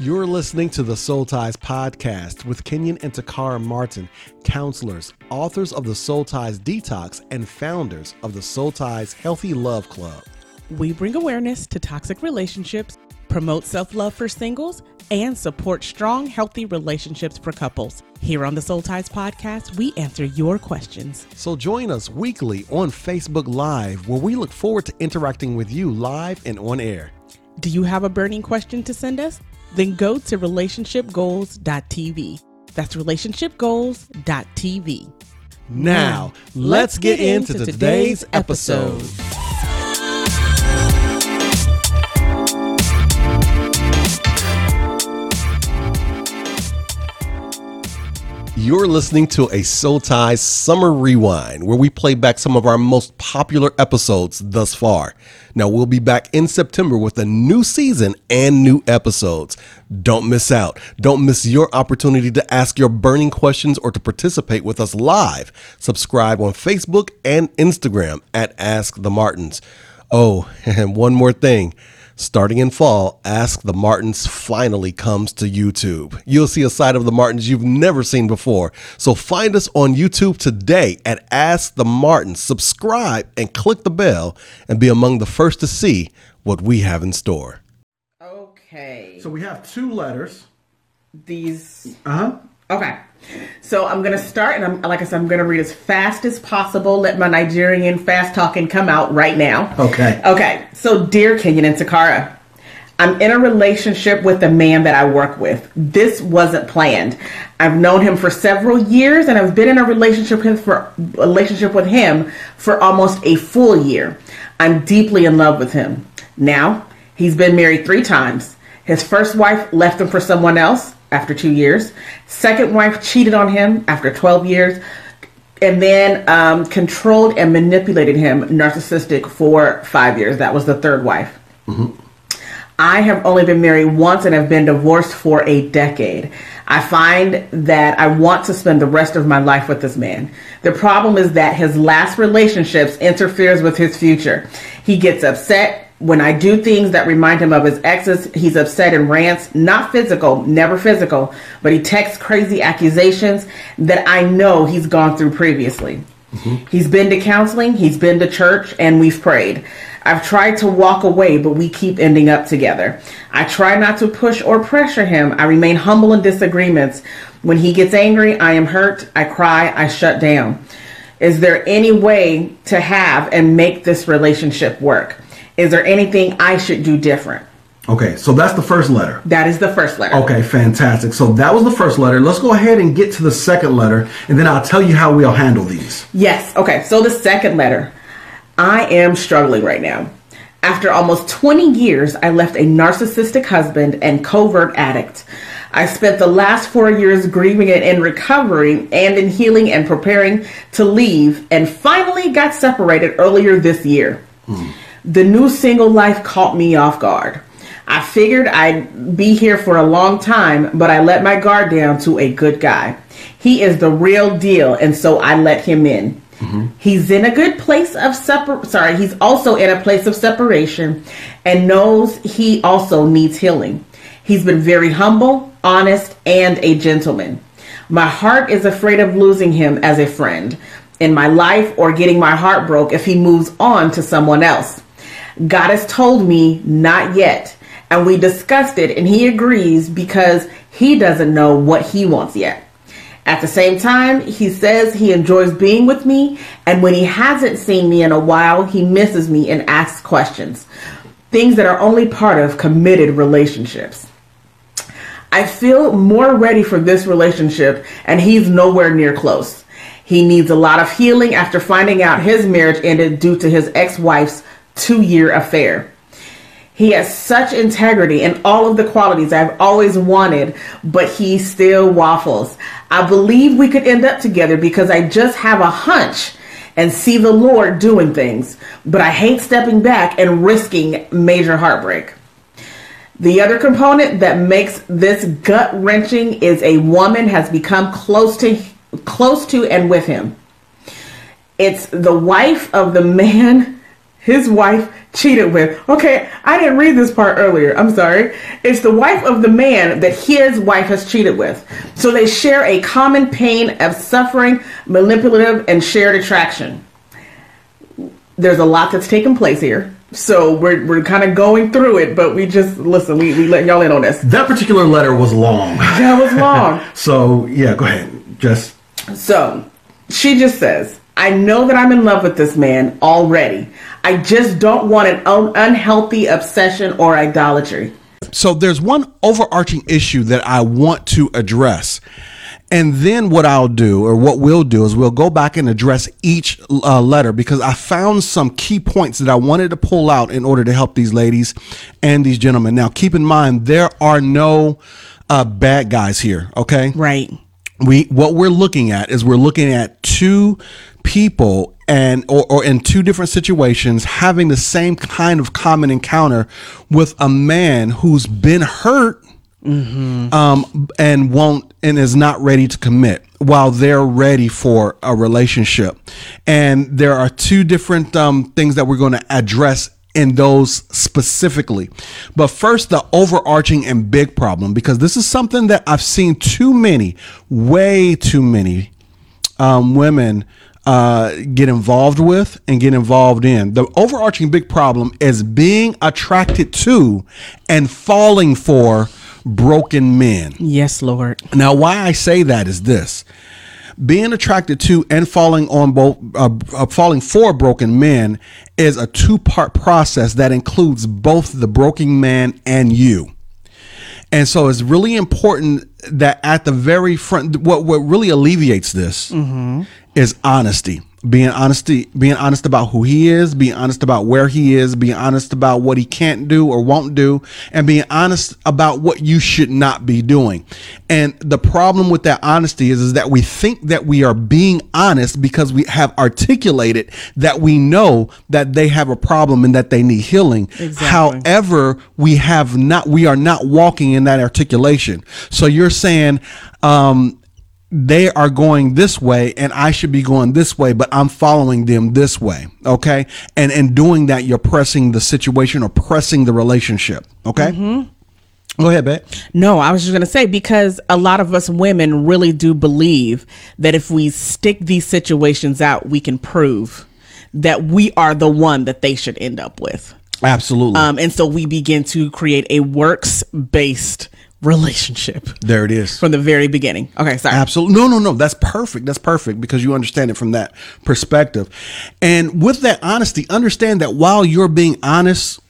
You're listening to the Soul Ties podcast with Kenyon and Takara Martin, counselors, authors of the Soul Ties Detox, and founders of the Soul Ties Healthy Love Club. We bring awareness to toxic relationships, promote self love for singles, and support strong, healthy relationships for couples. Here on the Soul Ties podcast, we answer your questions. So join us weekly on Facebook Live, where we look forward to interacting with you live and on air. Do you have a burning question to send us? Then go to relationshipgoals.tv. That's relationshipgoals.tv. Now, let's get into today's episode. You're listening to a Soul Ties Summer Rewind, where we play back some of our most popular episodes thus far. Now, we'll be back in September with a new season and new episodes. Don't miss out. Don't miss your opportunity to ask your burning questions or to participate with us live. Subscribe on Facebook and Instagram at Ask the Martins. Oh, and one more thing. Starting in fall, Ask the Martins finally comes to YouTube. You'll see a side of the Martins you've never seen before. So find us on YouTube today at Ask the Martins. Subscribe and click the bell and be among the first to see what we have in store. Okay. So we have two letters. These. Uh huh. Okay. So I'm going to start, and I'm, like I said, I'm going to read as fast as possible. Let my Nigerian fast talking come out right now. Okay. Okay. So, dear Kenyon and Takara, I'm in a relationship with the man that I work with. This wasn't planned. I've known him for several years, and I've been in a relationship with for relationship with him for almost a full year. I'm deeply in love with him. Now, he's been married three times. His first wife left him for someone else after two years. Second wife cheated on him after 12 years. And then um, controlled and manipulated him narcissistic for five years. That was the third wife. I have only been married once and have been divorced for a decade. I find that I want to spend the rest of my life with this man. The problem is that his last relationships interferes with his future. He gets upset when I do things that remind him of his exes. He's upset and rants, not physical, never physical, but he texts crazy accusations that I know he's gone through previously. Mm-hmm. He's been to counseling, he's been to church, and we've prayed. I've tried to walk away, but we keep ending up together. I try not to push or pressure him. I remain humble in disagreements. When he gets angry, I am hurt, I cry, I shut down. Is there any way to have and make this relationship work? Is there anything I should do different? Okay. So that's the first letter. That is the first letter. Okay. Fantastic. So that was the first letter. Let's go ahead and get to the second letter, and then I'll tell you how we'll handle these. Yes. Okay. So the second letter. I am struggling right now. After almost 20 years, I left a narcissistic husband and covert addict. I spent the last four years grieving and in recovery and in healing and preparing to leave, and finally got separated earlier this year. Hmm. The new single life caught me off guard. I figured I'd be here for a long time, but I let my guard down to a good guy. He is the real deal, and so I let him in. Mm-hmm. He's in a good place of separ sorry, he's also in a place of separation and knows he also needs healing. He's been very humble, honest, and a gentleman. My heart is afraid of losing him as a friend in my life or getting my heart broke if he moves on to someone else. God has told me not yet, and we discussed it, and he agrees because he doesn't know what he wants yet. At the same time, he says he enjoys being with me, and when he hasn't seen me in a while, he misses me and asks questions. Things that are only part of committed relationships. I feel more ready for this relationship, and he's nowhere near close. He needs a lot of healing after finding out his marriage ended due to his ex wife's two year affair. He has such integrity and all of the qualities I've always wanted, but he still waffles. I believe we could end up together because I just have a hunch and see the Lord doing things, but I hate stepping back and risking major heartbreak. The other component that makes this gut wrenching is a woman has become close to close to and with him. It's the wife of the man his wife cheated with. Okay, I didn't read this part earlier. I'm sorry. It's the wife of the man that his wife has cheated with. So they share a common pain of suffering, manipulative, and shared attraction. There's a lot that's taken place here. So we're, we're kind of going through it, but we just listen. We, we let y'all in on this. That particular letter was long. That was long. so yeah, go ahead. Just So she just says, I know that I'm in love with this man already. I just don't want an un- unhealthy obsession or idolatry. So there's one overarching issue that I want to address. And then what I'll do, or what we'll do, is we'll go back and address each uh, letter because I found some key points that I wanted to pull out in order to help these ladies and these gentlemen. Now, keep in mind, there are no uh, bad guys here, okay? Right. we what we're looking at is we're looking at two people and or, or in two different situations having the same kind of common encounter with a man who's been hurt um, and won't and is not ready to commit while they're ready for a relationship and there are two different um, things that we're going to address in those specifically. But first, the overarching and big problem, because this is something that I've seen too many, way too many um, women uh, get involved with and get involved in. The overarching big problem is being attracted to and falling for broken men. Yes, Lord. Now, why I say that is this: being attracted to and falling on both, uh, uh, falling for broken men is a two-part process that includes both the broken man and you. And so it's really important that at the very front, what what really alleviates this is honesty. Being honesty, being honest about who he is, being honest about where he is, being honest about what he can't do or won't do, and being honest about what you should not be doing. And the problem with that honesty is, is that we think that we are being honest because we have articulated that we know that they have a problem and that they need healing. However, we have not, we are not walking in that articulation. So you're saying, um, they are going this way and I should be going this way, but I'm following them this way. Okay. And in doing that, you're pressing the situation or pressing the relationship. Okay. Go ahead, Bet. No, I was just going to say because a lot of us women really do believe that if we stick these situations out, we can prove that we are the one that they should end up with. Absolutely. Um, and so we begin to create a works based relationship there it is. from the very beginning. Okay, sorry. Absolutely. No, no, no. That's perfect. That's perfect because you understand it from that perspective. And with that honesty, understand that while you're being honest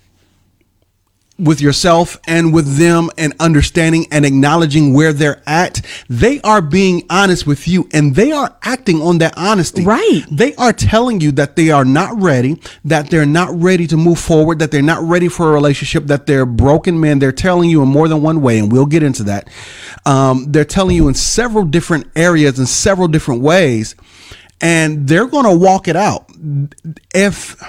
with yourself and with them and understanding and acknowledging where they're at, they are being honest with you and they are acting on that honesty. Right. They are telling you that they are not ready, that they're not ready to move forward, that they're not ready for a relationship, that they're broken men. They're telling you in more than one way, and we'll get into that. Um, they're telling you in several different areas, in several different ways, and they're going to walk it out. If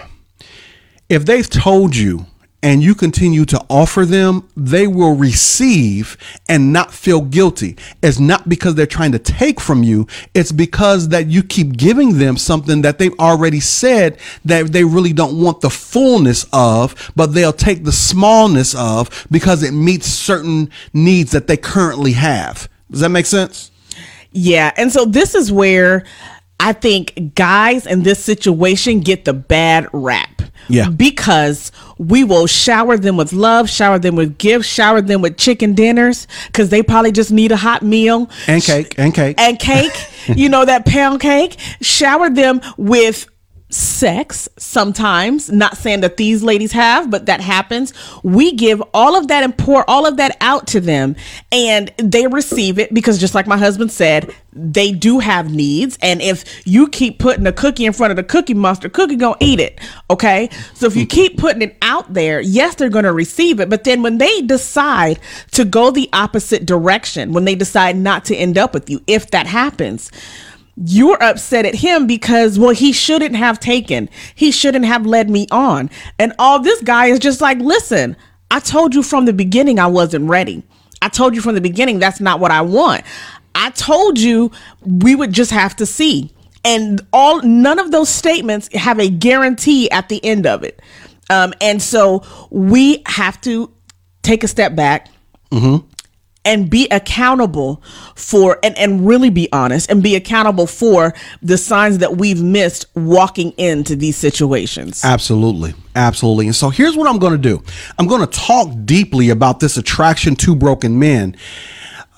if they've told you and you continue to offer them, they will receive and not feel guilty. It's not because they're trying to take from you. It's because that you keep giving them something that they've already said that they really don't want the fullness of, but they'll take the smallness of because it meets certain needs that they currently have. Does that make sense? Yeah. And so this is where I think guys in this situation get the bad rap. Yeah. Because we will shower them with love, shower them with gifts, shower them with chicken dinners because they probably just need a hot meal And cake, and cake. and cake, you know, that pound cake. Shower them with sex sometimes not saying that these ladies have but that happens. We give all of that and pour all of that out to them and they receive it because just like my husband said they do have needs and if you keep putting a cookie in front of the cookie monster cookie gonna eat it okay? So if you mm-hmm. keep putting it out there yes they're gonna receive it but then when they decide to go the opposite direction when they decide not to end up with you if that happens you're upset at him because well he shouldn't have taken. He shouldn't have led me on. And all this guy is just like listen i told you from the beginning i wasn't ready. I told you from the beginning that's not what i want. I told you we would just have to see. And all none of those statements have a guarantee at the end of it. Um, and so we have to take a step back and be accountable for and, and really be honest and be accountable for the signs that we've missed walking into these situations. Absolutely. Absolutely. And so here's what I'm going to do I'm going to talk deeply about this attraction to broken men,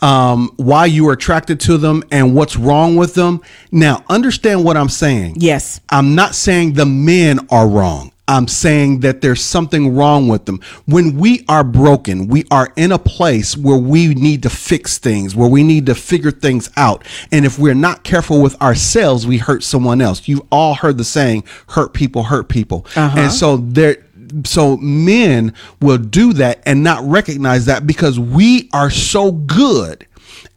um, why you are attracted to them, and what's wrong with them. Now, understand what I'm saying. Yes. I'm not saying the men are wrong. I'm saying that there's something wrong with them. When we are broken, we are in a place where we need to fix things, where we need to figure things out. And if we're not careful with ourselves, we hurt someone else. You've all heard the saying, hurt people, hurt people. Uh-huh. And so there, so men will do that and not recognize that because we are so good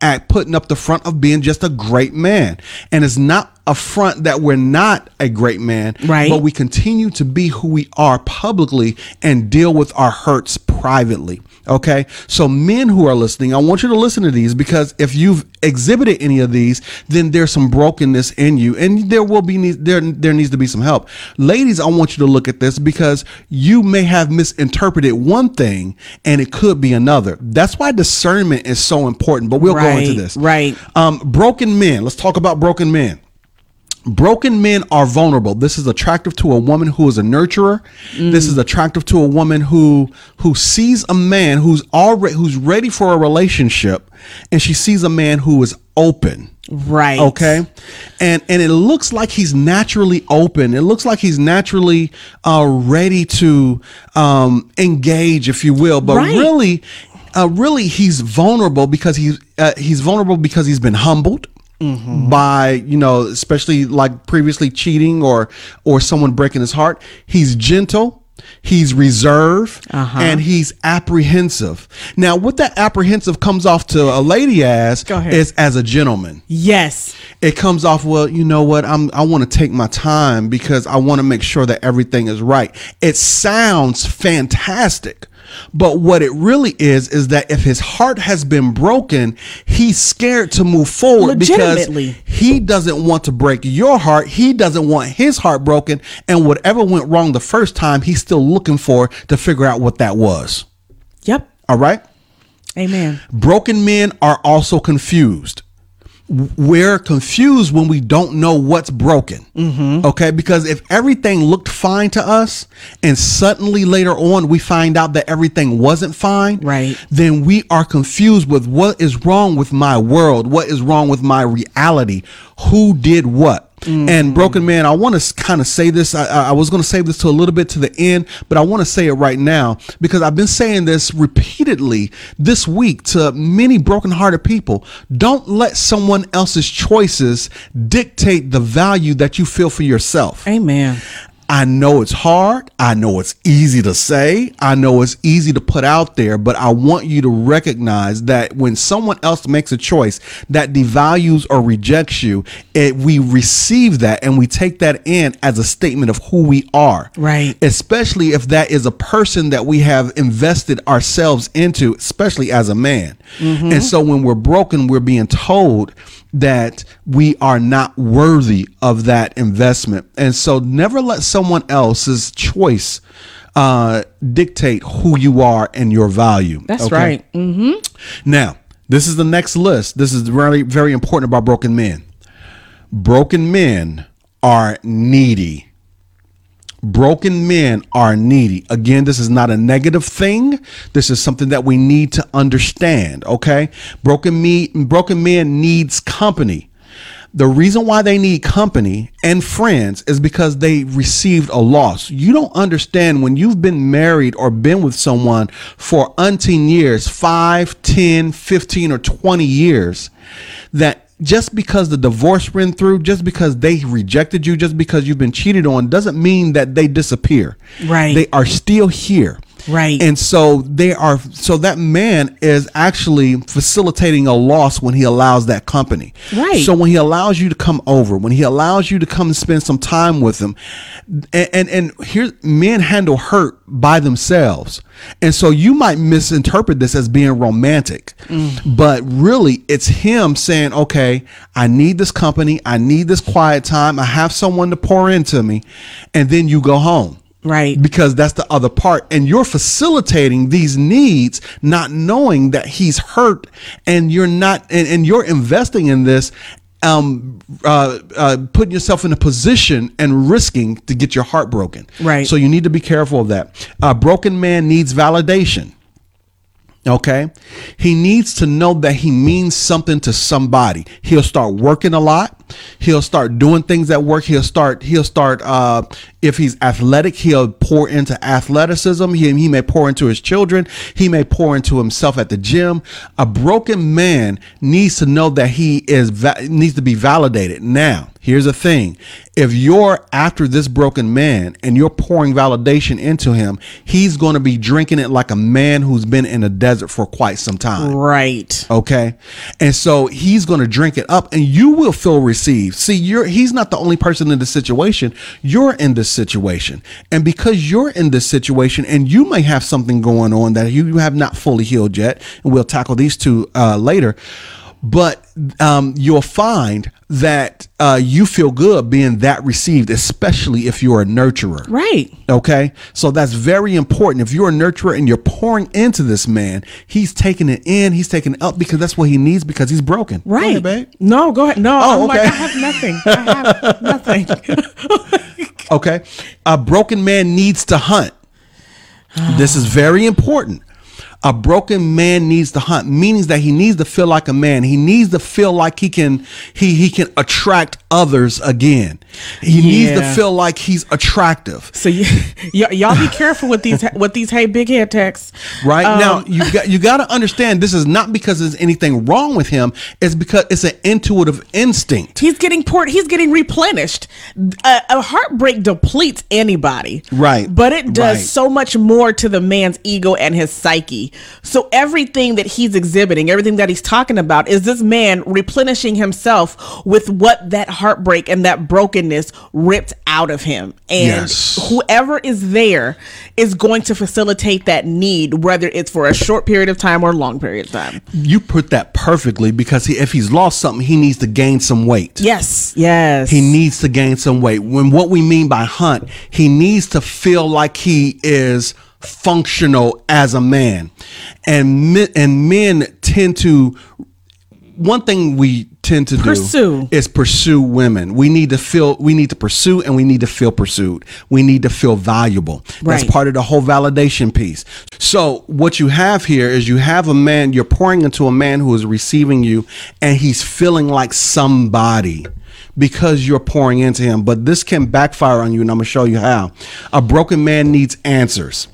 at putting up the front of being just a great man. And it's not a front that we're not a great man, Right. but we continue to be who we are publicly and deal with our hurts privately. Okay. So, men who are listening, I want you to listen to these because if you've exhibited any of these, then there's some brokenness in you and there will be, there, there needs to be some help. Ladies, I want you to look at this because you may have misinterpreted one thing and it could be another. That's why discernment is so important, but we'll go into this. right. Um, broken men. Let's talk about broken men. Broken men are vulnerable. This is attractive to a woman who is a nurturer. This is attractive to a woman who who sees a man who's already who's ready for a relationship and she sees a man who is open. Right. Okay. And and it looks like he's naturally open. It looks like he's naturally uh ready to um engage if you will, but Right. really uh really he's vulnerable because he's uh, he's vulnerable because he's been humbled Mm-hmm. by you know especially like previously cheating or or someone breaking his heart he's gentle he's reserved and he's apprehensive. Now what that apprehensive comes off to a lady as is as a gentleman. Yes. it comes off well you know what? I'm i want to take my time because i want to make sure that everything is right. It sounds fantastic but what it really is is that if his heart has been broken he's scared to move forward because he doesn't want to break your heart. He doesn't want his heart broken. And whatever went wrong the first time he's still looking for to figure out what that was Yep. all right Amen. Broken men are also confused. We're confused when we don't know what's broken. Mm-hmm. Okay. Because if everything looked fine to us and suddenly later on we find out that everything wasn't fine, Right. then we are confused with what is wrong with my world, what is wrong with my reality, who did what. And broken mm. man, I want to kind of say this. I, I I was going to save this to a little bit to the end, but I want to say it right now because I've been saying this repeatedly this week to many brokenhearted people. Don't let someone else's choices dictate the value that you feel for yourself. Amen. I know it's hard. I know it's easy to say. I know it's easy to put out there, but I want you to recognize that when someone else makes a choice that devalues or rejects you, it, we receive that and we take that in as a statement of who we are. Right. Especially if that is a person that we have invested ourselves into, especially as a man. Mm-hmm. And so when we're broken, we're being told that we are not worthy of that investment. And so never let someone else's choice uh, dictate who you are and your value. That's Okay? right. Mm. Now, this is the next list. This is very, very important about broken men. Broken men are needy. Broken men are needy. Again, this is not a negative thing. This is something that we need to understand. Okay, broken me, broken men needs company. The reason why they need company and friends is because they received a loss. You don't understand when you've been married or been with someone for umpteen years 5, 10, 15, or 20 years that just because the divorce went through, just because they rejected you, just because you've been cheated on, doesn't mean that they disappear. Right. They are still here. Right. And so they are so that man is actually facilitating a loss when he allows that company. Right. So when he allows you to come over, when he allows you to come and spend some time with him, and and, and here men handle hurt by themselves. And so you might misinterpret this as being romantic. Mm. But really it's him saying, "Okay, I need this company, I need this quiet time, I have someone to pour into me." And then you go home Right. because that's the other part and you're facilitating these needs not knowing that he's hurt and you're not and, and you're investing in this um uh, uh putting yourself in a position and risking to get your heart broken Right. so you need to be careful of that a broken man needs validation Okay. He needs to know that he means something to somebody. He'll start working a lot. He'll start doing things at work. He'll start, he'll start, uh, if he's athletic, he'll pour into athleticism. He, he may pour into his children. He may pour into himself at the gym. A broken man needs to know that he is, needs to be validated. Now, here's the thing. If you're after this broken man and you're pouring validation into him, he's going to be drinking it like a man who's been in a desert for quite some time. Right. Okay. And so he's going to drink it up and you will feel received. See, you're he's not the only person in this situation. You're in this situation. And because you're in this situation and you may have something going on that you have not fully healed yet, and we'll tackle these two uh, later. But um, you'll find that uh, you feel good being that received, especially if you're a nurturer. Right. Okay. So that's very important. If you're a nurturer and you're pouring into this man, he's taking it in, he's taking it up because that's what he needs because he's broken. Go Right. ahead, babe. No, go ahead. No, Oh, I'm like, okay. I have nothing. I have nothing. Okay. A broken man needs to hunt. this is very important. A broken man needs to hunt, meaning that he needs to feel like a man. He needs to feel like he can he he can attract others again. He needs to feel like he's attractive. so you, y- y'all be careful with these with these hey big head texts. Right Um, now, you got you got to understand this is not because there's anything wrong with him. It's because it's an intuitive instinct. He's getting poured. He's getting replenished. A, a heartbreak depletes anybody, Right. But it does Right. so much more to the man's ego and his psyche. So everything that he's exhibiting, everything that he's talking about, is this man replenishing himself with what that heartbreak and that brokenness ripped out of him. And Yes. whoever is there is going to facilitate that need, whether it's for a short period of time or a long period of time. You put that perfectly because he, if he's lost something, he needs to gain some weight. Yes, yes. He needs to gain some weight. When what we mean by hunt, he needs to feel like he is functional as a man. And men, and men tend to one thing we tend to Pursue. do is pursue women. We need to feel we need to pursue and we need to feel pursued. We need to feel valuable. That's part of the whole validation piece. So what you have here is you have a man, you're pouring into a man who is receiving you and he's feeling like somebody because you're pouring into him. But this can backfire on you, and I'm gonna show you how. A broken man needs answers.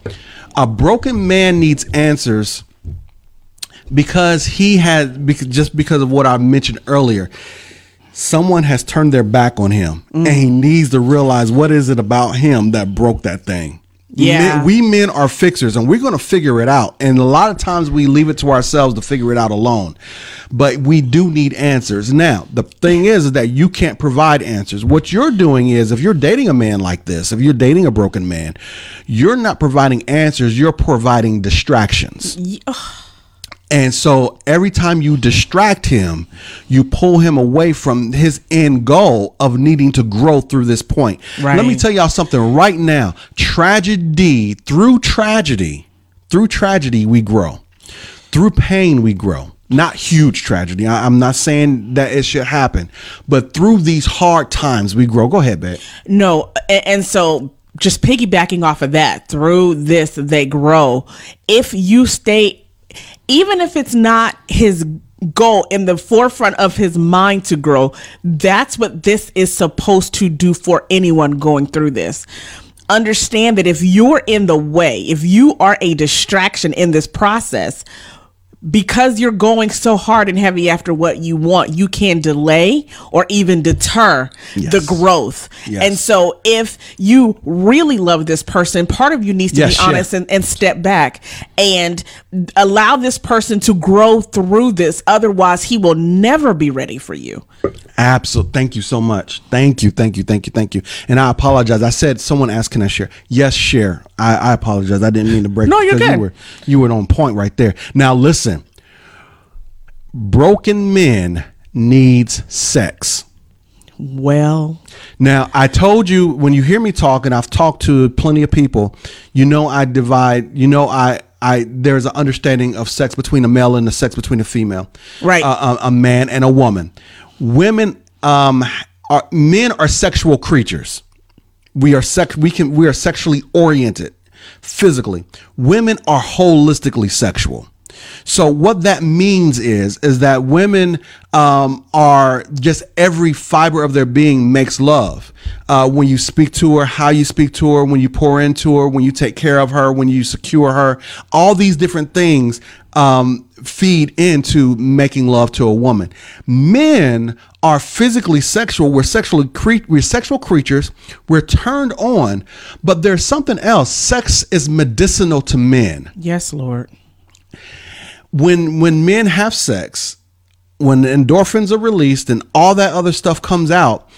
A broken man needs answers because he had because just because of what I mentioned earlier. Someone has turned their back on him, mm. and he needs to realize what is it about him that broke that thing. Yeah. Men- we men are fixers, and we're going to figure it out. And a lot of times we leave it to ourselves to figure it out alone. But we do need answers. Now, the thing is, is that you can't provide answers. What you're doing is, if you're dating a man like this, if you're dating a broken man, you're not providing answers. You're providing distractions. And so every time you distract him, you pull him away from his end goal of needing to grow through this point. Right. Let me tell y'all something right now. Tragedy, through tragedy, through tragedy, we grow. Through pain, we grow. Not huge tragedy. I, am not saying that it should happen, but through these hard times, we grow. Go ahead, babe. No, and, and so just piggybacking off of that, through this they grow. If you stay, even if it's not his goal in the forefront of his mind to grow, that's what this is supposed to do for anyone going through this. Understand that if you're in the way, if you are a distraction in this process, because you're going so hard and heavy after what you want, you can delay or even deter Yes. the growth. Yes. And so, if you really love this person, part of you needs to Yes, be honest and, and step back and allow this person to grow through this. Otherwise, he will never be ready for you. Absolutely. Thank you so much. Thank you. Thank you. Thank you. Thank you. And I apologize. I said someone asked, "Can I share?" Yes, share. I, I apologize. I didn't mean to break. No, you're good. You were you were on point right there. Now listen. Broken men needs sex. Well, Now, I told you when you hear me talk, and I've talked to plenty of people, you know I divide, you know I I there's an understanding of sex between a male and the sex between a female. Right. A, a, a man and a woman. Women um are men are sexual creatures. We are sex we can we are sexually oriented physically. Women are holistically sexual. So what that means is is that women um, are just every fiber of their being makes love. Uh, when you speak to her, how you speak to her, when you pour into her, when you take care of her, when you secure her, all these different things um, feed into making love to a woman. Men are physically sexual. We're sexually cre- we're sexual creatures. We're turned on, but there's something else. Sex is medicinal to men yes, Lord. When when men have sex, when the endorphins are released and all that other stuff comes out,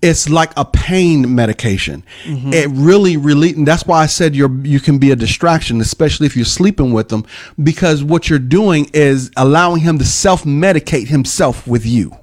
it's like a pain medication. Mm-hmm. It really really and that's why I said you're you can be a distraction, especially if you're sleeping with them, because what you're doing is allowing him to self-medicate himself with you.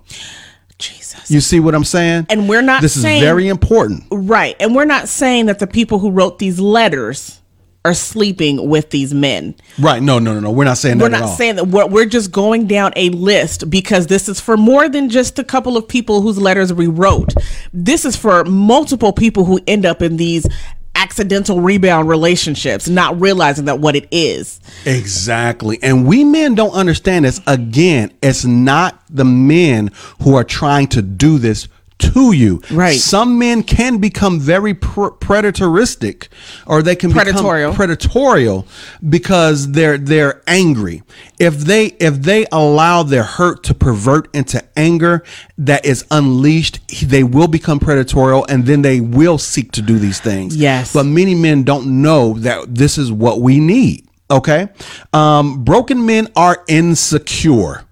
Jesus. You see what I'm saying? And we're not This saying- is very important. Right. And we're not saying that the people who wrote these letters are sleeping with these men. Right. No, no, no, no. We're not saying that. We're that at not saying that we're, we're just going down a list because this is for more than just a couple of people whose letters we wrote. This is for multiple people who end up in these accidental rebound relationships, not realizing that what it is. Exactly. And we men don't understand this. Again, it's not the men who are trying to do this to you. Right. Some men can become very pr- predatoristic or they can Predatorial. become predatorial because they're they're angry. If they if they allow their hurt to pervert into anger that is unleashed, they will become predatorial and then they will seek to do these things. Yes. But many men don't know that this is what we need. Okay. Um, broken men are insecure.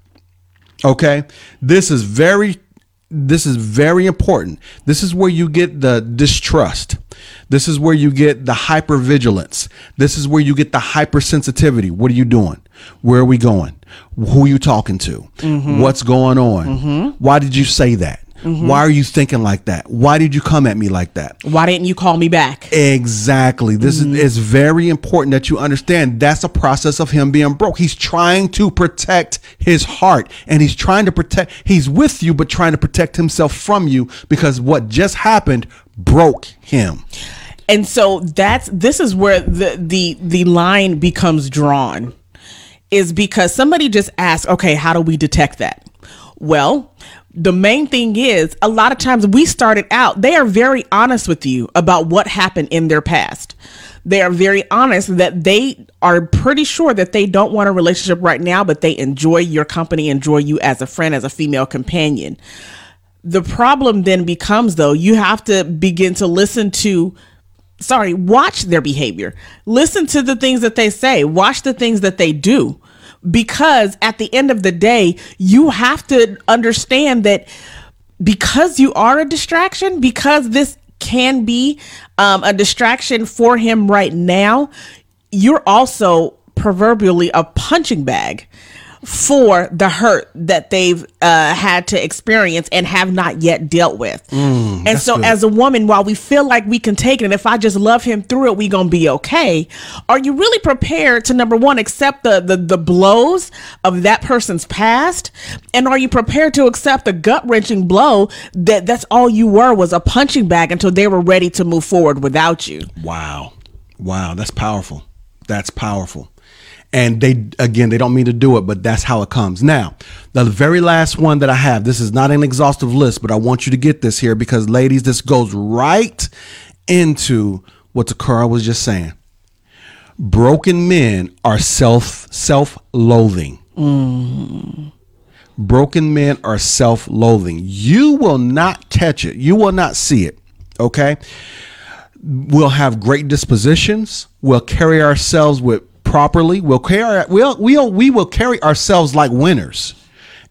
Okay. This is very this is very important. This is where you get the distrust. This is where you get the hypervigilance. This is where you get the hypersensitivity. What are you doing? Where are we going? Who are you talking to? Mm-hmm. What's going on? Mm-hmm. Why did you say that? Mm-hmm. Why are you thinking like that? Why did you come at me like that? Why didn't you call me back? Exactly. This is mm-hmm. it's very important that you understand that's a process of him being broke. He's trying to protect his heart and he's trying to protect he's with you but trying to protect himself from you because what just happened broke him. and so that's this is where the the the line becomes drawn is because somebody just asked okay how do we detect that well the main thing is a lot of times we started out they are very honest with you about what happened in their past. They are very honest that they are pretty sure that they don't want a relationship right now but they enjoy your company enjoy you as a friend as a female companion. The problem then becomes though you have to begin to listen to sorry watch their behavior. Listen to the things that they say. Watch the things that they do because at the end of the day you have to understand that because you are a distraction because this can be um, a distraction for him right now you're also proverbially a punching bag for the hurt that they've uh, had to experience and have not yet dealt with. and so, as a woman, while we feel like we can take it, and if I just love him through it, we gonna be okay. Are you really prepared to number one accept the the, the blows of that person's past, and are you prepared to accept the gut wrenching blow that that's all you were was a punching bag until they were ready to move forward without you? Wow. Wow, that's powerful. That's powerful. And they again, they don't mean to do it, but that's how it comes. Now, the very last one that I have, this is not an exhaustive list, but I want you to get this here because ladies, this goes right into what Takara was just saying. Broken men are self self-loathing. Mm-hmm. Broken men are self loathing. You will not catch it, you will not see it. Okay? We'll have great dispositions, we'll carry ourselves with properly, we'll carry we'll, we'll we will carry ourselves like winners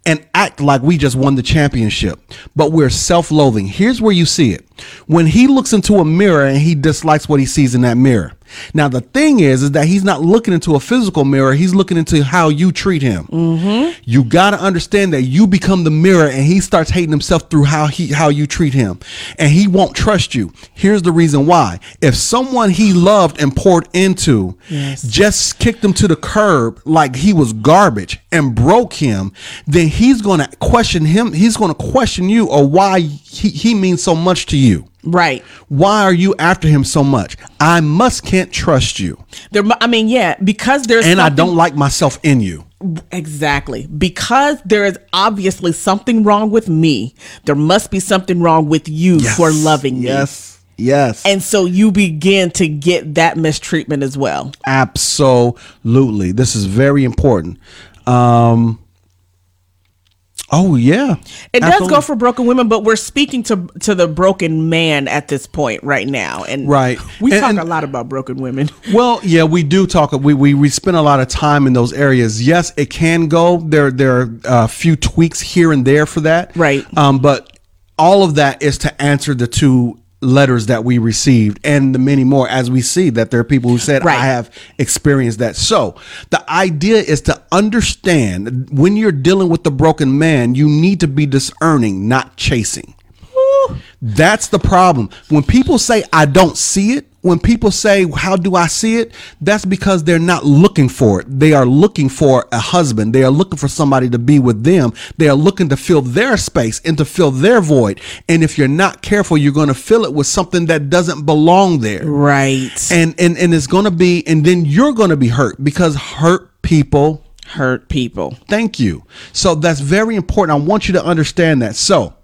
and act like we just won the championship, but we're self loathing. Here's where you see it. When he looks into a mirror and he dislikes what he sees in that mirror. Now, the thing is, is that he's not looking into a physical mirror. He's looking into how you treat him. Mm-hmm. You got to understand that you become the mirror and he starts hating himself through how he, how you treat him and he won't trust you. Here's the reason why. If someone he loved and poured into just kicked him to the curb like he was garbage and broke him, then he's going to question him. He's going to question you or why he, he means so much to you. Right. Why are you after him so much? I must can't trust you. There, I mean, yeah, because there's And I don't like myself in you. exactly because there is obviously something wrong with me. There must be something wrong with you for loving me. Yes. Yes. And so you begin to get that mistreatment as well. Absolutely. This is very important. Um Oh yeah. It does go for broken women, but we're speaking to to the broken man at this point right now. And Right. we And- talk and- a lot about broken women. Well, yeah, we do talk. We, we we spend a lot of time in those areas. Yes, it can go. There there are a few tweaks here and there for that. Right. Um, but all of that is to answer the two letters that we received and the many more as we see that there are people who said Right. I have experienced that. So the idea is to understand when you're dealing with the broken man, you need to be discerning, not chasing. That's the problem. When people say I don't see it, when people say how do I see it, that's because they're not looking for it. They are looking for a husband. They are looking for somebody to be with them. They are looking to fill their space and to fill their void. And if you're not careful, you're going to fill it with something that doesn't belong there. Right. And and and it's going to be and then you're going to be hurt because hurt people Hurt people. Thank you. So that's very important. I want you to understand that. So,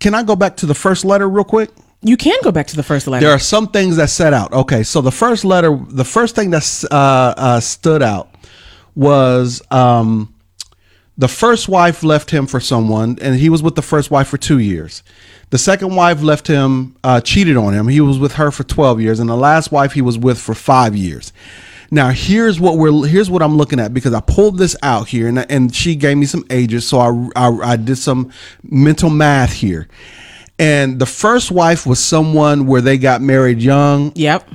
can I go back to the first letter real quick? You can go back to the first letter. There are some things that set out. Okay, so the first letter, the first thing that uh, uh, stood out was um, the first wife left him for someone, and he was with the first wife for two years. The second wife left him, uh, cheated on him. He was with her for twelve years, and the last wife he was with for five years. Now here's what we're here's what I'm looking at because I pulled this out here and and she gave me some ages, so I I, I did some mental math here. And the first wife was someone where they got married young yep.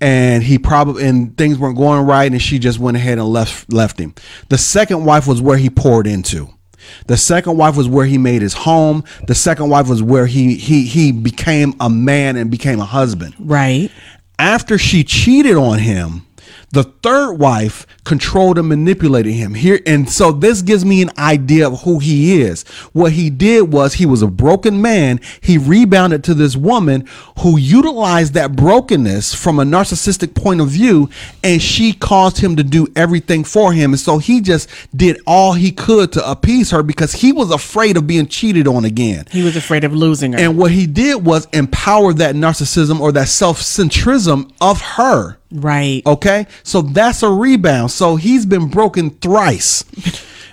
and he probably and things weren't going right and she just went ahead and left left him. The second wife was where he poured into. The second wife was where he made his home. The second wife was where he he he became a man and became a husband. Right. After she cheated on him, the third wife controlled and manipulated him. Here and so this gives me an idea of who he is. What he did was he was a broken man. He rebounded to this woman who utilized that brokenness from a narcissistic point of view and she caused him to do everything for him. And so he just did all he could to appease her because he was afraid of being cheated on again. He was afraid of losing her. and what he did was empower that narcissism or that self-centrism of her. Right. Okay, so that's a rebound. So he's been broken thrice,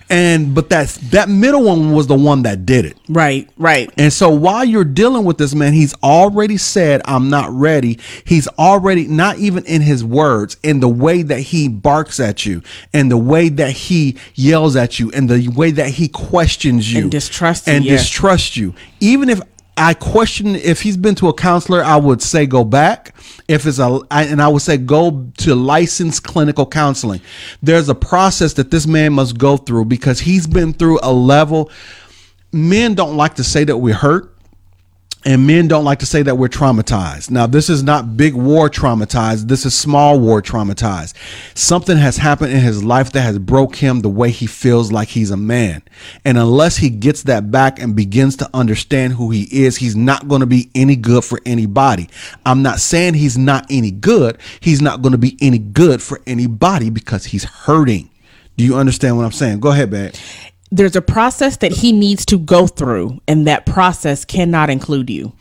and but that's that middle one was the one that did it. Right. Right. And so while you're dealing with this man, he's already said, "I'm not ready." He's already not even in his words, in the way that he barks at you, and the way that he yells at you, and the way that he questions you And distrusts you, and yes. distrusts you. Even if I question if he's been to a counselor, I would say go back. If it's a, I, and I would say go to licensed clinical counseling. There's a process that this man must go through because he's been through a level. Men don't like to say that we're hurt. And men don't like to say that we're traumatized. Now, this is not big war traumatized. This is small war traumatized. Something has happened in his life that has broke him the way he feels like he's a man. And unless he gets that back and begins to understand who he is, he's not going to be any good for anybody. I'm not saying he's not any good. He's not going to be any good for anybody because he's hurting. Do you understand what I'm saying? Go ahead, babe. There's a process that he needs to go through, and that process cannot include you.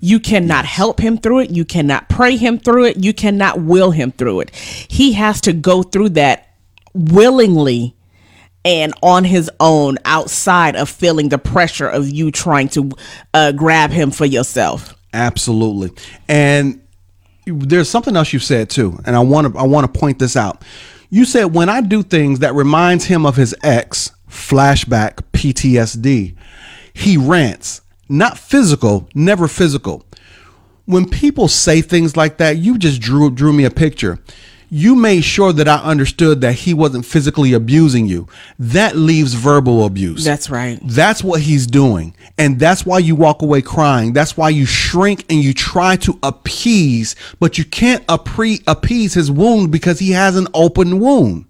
You cannot help him through it. You cannot pray him through it. You cannot will him through it. He has to go through that willingly and on his own outside of feeling the pressure of you trying to uh, grab him for yourself. Absolutely. And there's something else you said too, and I want to I want to point this out. You said when I do things that reminds him of his ex, flashback PTSD, he rants. Not physical, never physical. When people say things like that, you just drew drew me a picture you made sure that I understood that he wasn't physically abusing you. That leaves verbal abuse. That's right. That's what he's doing. And that's why you walk away crying. That's why you shrink and you try to appease, but you can't appre- appease his wound because he has an open wound.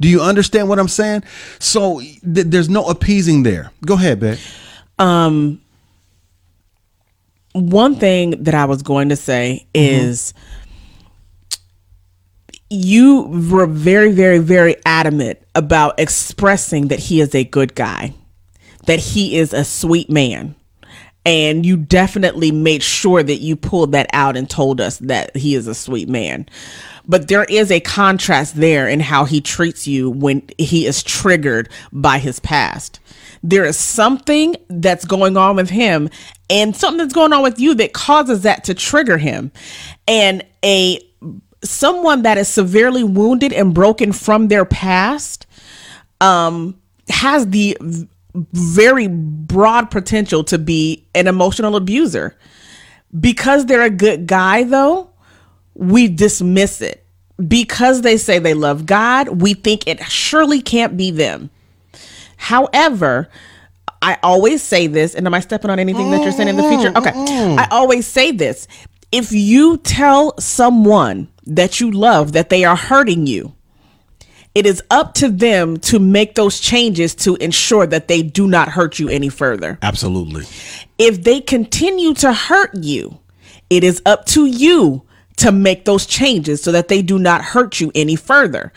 Do you understand what I'm saying? So th- there's no appeasing there. Go ahead, babe. Um, one thing that I was going to say is you were very, very, very adamant about expressing that he is a good guy, that he is a sweet man. And you definitely made sure that you pulled that out and told us that he is a sweet man. But there is a contrast there in how he treats you when he is triggered by his past. There is something that's going on with him and something that's going on with you that causes that to trigger him. And a someone that is severely wounded and broken from their past um, has the very broad potential to be an emotional abuser. Because they're a good guy, though, we dismiss it. Because they say they love God, we think it surely can't be them. However, I always say this, and am I stepping on anything that you're saying in the future? Mm-hmm. Okay. I always say this. If you tell someone that you love that they are hurting you, it is up to them to make those changes to ensure that they do not hurt you any further. Absolutely. If they continue to hurt you, it is up to you to make those changes so that they do not hurt you any further.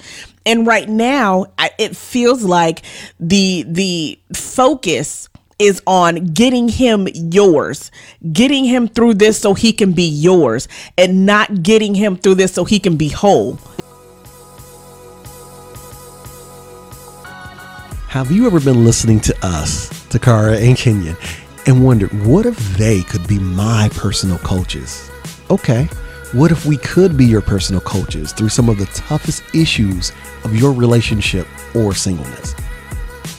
And right now, it feels like the the focus is on getting him yours, getting him through this so he can be yours, and not getting him through this so he can be whole. Have you ever been listening to us, Takara and Kenyon, and wondered what if they could be my personal coaches? Okay, what if we could be your personal coaches through some of the toughest issues of your relationship or singleness?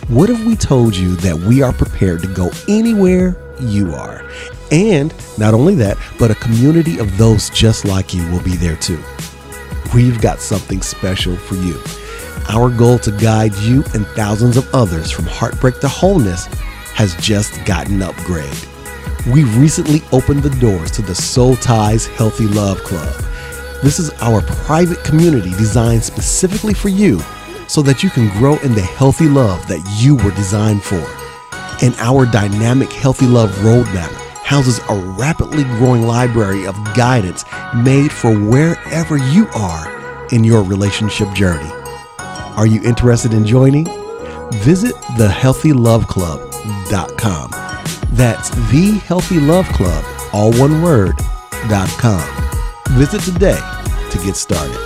What if we told you that we are prepared to go anywhere you are? And not only that, but a community of those just like you will be there too. We've got something special for you. Our goal to guide you and thousands of others from heartbreak to wholeness has just gotten upgrade. We recently opened the doors to the Soul Ties Healthy Love Club. This is our private community designed specifically for you so that you can grow in the healthy love that you were designed for. And our dynamic Healthy Love Roadmap houses a rapidly growing library of guidance made for wherever you are in your relationship journey. Are you interested in joining? Visit thehealthyloveclub.com. That's thehealthyloveclub, all one word, dot com. Visit today to get started.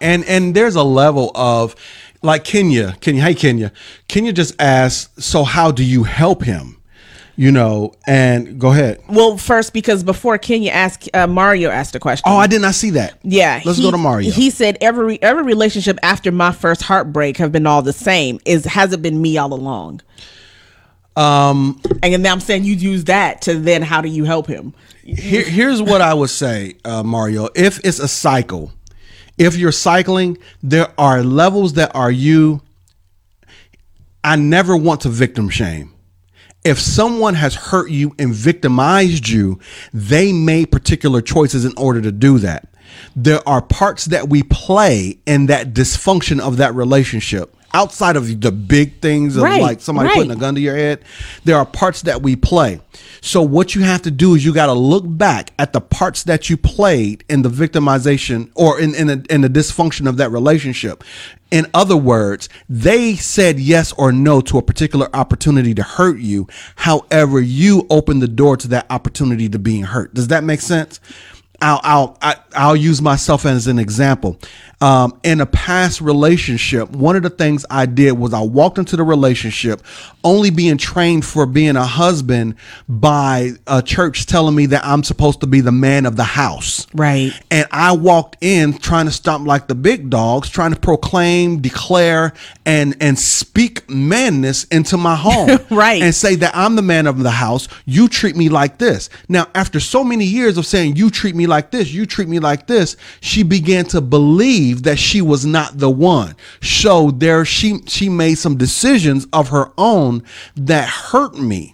and and there's a level of like Kenya, Kenya, hey Kenya, Kenya just asked, so how do you help him? You know, and go ahead. Well, first, because before Kenya asked, uh, Mario asked a question. Oh, I did not see that. Yeah, let's he- go to Mario. He said every every relationship after my first heartbreak have been all the same. Is has it been me all along. Um, and then I'm saying you'd use that to then how do you help him? Here, here's what I would say, uh, Mario. If it's a cycle, if you're cycling, there are levels that are you. I never want to victim shame. If someone has hurt you and victimized you, they made particular choices in order to do that. There are parts that we play in that dysfunction of that relationship. Outside of the big things of Right, like somebody right. putting a gun to your head, there are parts that we play. So what you have to do is you got to look back at the parts that you played in the victimization or in in, the in the dysfunction of that relationship. In other words, they said yes or no to a particular opportunity to hurt you. However, you opened the door to that opportunity to being hurt. Does that make sense? I'll I'll I, I'll use myself as an example. Um, in a past relationship, one of the things I did was I walked into the relationship only being trained for being a husband by a church telling me that I'm supposed to be the man of the house. Right. And I walked in trying to stomp like the big dogs, trying to proclaim, declare, and and speak madness into my home. Right. And say that I'm the man of the house. You treat me like this. Now, after so many years of saying you treat me like this, you treat me like this, she began to believe that she was not the one. So there she she made some decisions of her own that hurt me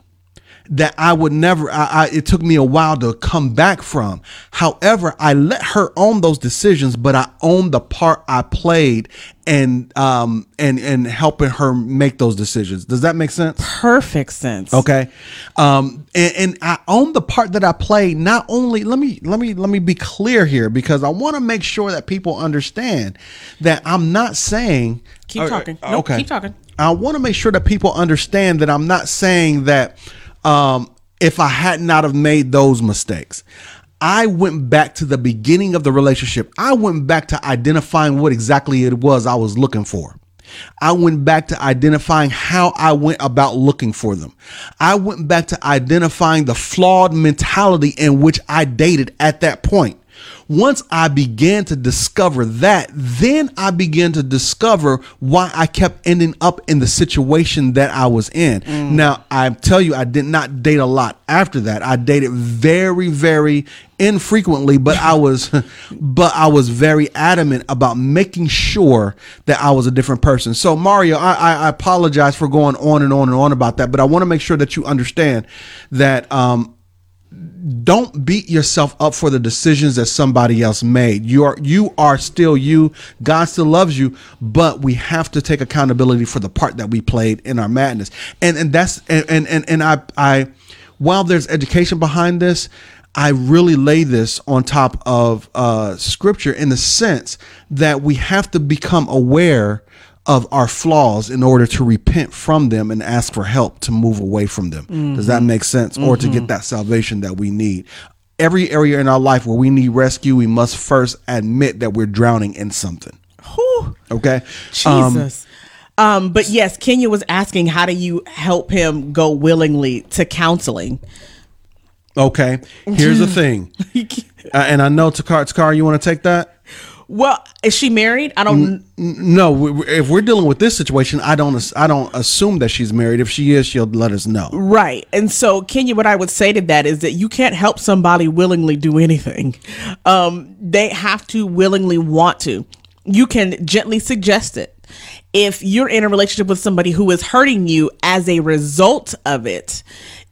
that I would never, I, I, it took me a while to come back from. However, I let her own those decisions, but I owned the part I played and, um, and, and helping her make those decisions. Does that make sense? Perfect sense. Okay. Um, and, and I own the part that I played. Not only, let me, let me, let me be clear here because I want to make sure that people understand that I'm not saying, Keep uh, talking. uh, Nope, keep talking. I want to make sure that people understand that I'm not saying that um, if I had not have made those mistakes, I went back to the beginning of the relationship. I went back to identifying what exactly it was I was looking for. I went back to identifying how I went about looking for them. I went back to identifying the flawed mentality in which I dated at that point. Once I began to discover that, then I began to discover why I kept ending up in the situation that I was in. Now, I tell you, I did not date a lot after that. I dated very, very infrequently, but I was, but I was very adamant about making sure that I was a different person. So, Mario, I, I, I apologize for going on and on and on about that, but I want to make sure that you understand that um, don't beat yourself up for the decisions that somebody else made. You are you are still you. God still loves you, but we have to take accountability for the part that we played in our madness. And and that's and and and, I I while there's education behind this, I really lay this on top of uh, scripture in the sense that we have to become aware of our flaws in order to repent from them and ask for help to move away from them. Does that make sense? Or to get that salvation that we need. Every area in our life where we need rescue, we must first admit that we're drowning in something. Whew. Okay? Um, Jesus. Um, but yes, Kenya was asking, how do you help him go willingly to counseling? okay. Here's the thing. Uh, and I know Takar, Takar, you want to take that? Well, is she married? I don't. No, we- we- if we're dealing with this situation, I don't. I don't assume that she's married. If she is, she'll let us know. Right. And so, Kenya, what I would say to that is that you can't help somebody willingly do anything. Um, they have to willingly want to. You can gently suggest it. If you're in a relationship with somebody who is hurting you as a result of it,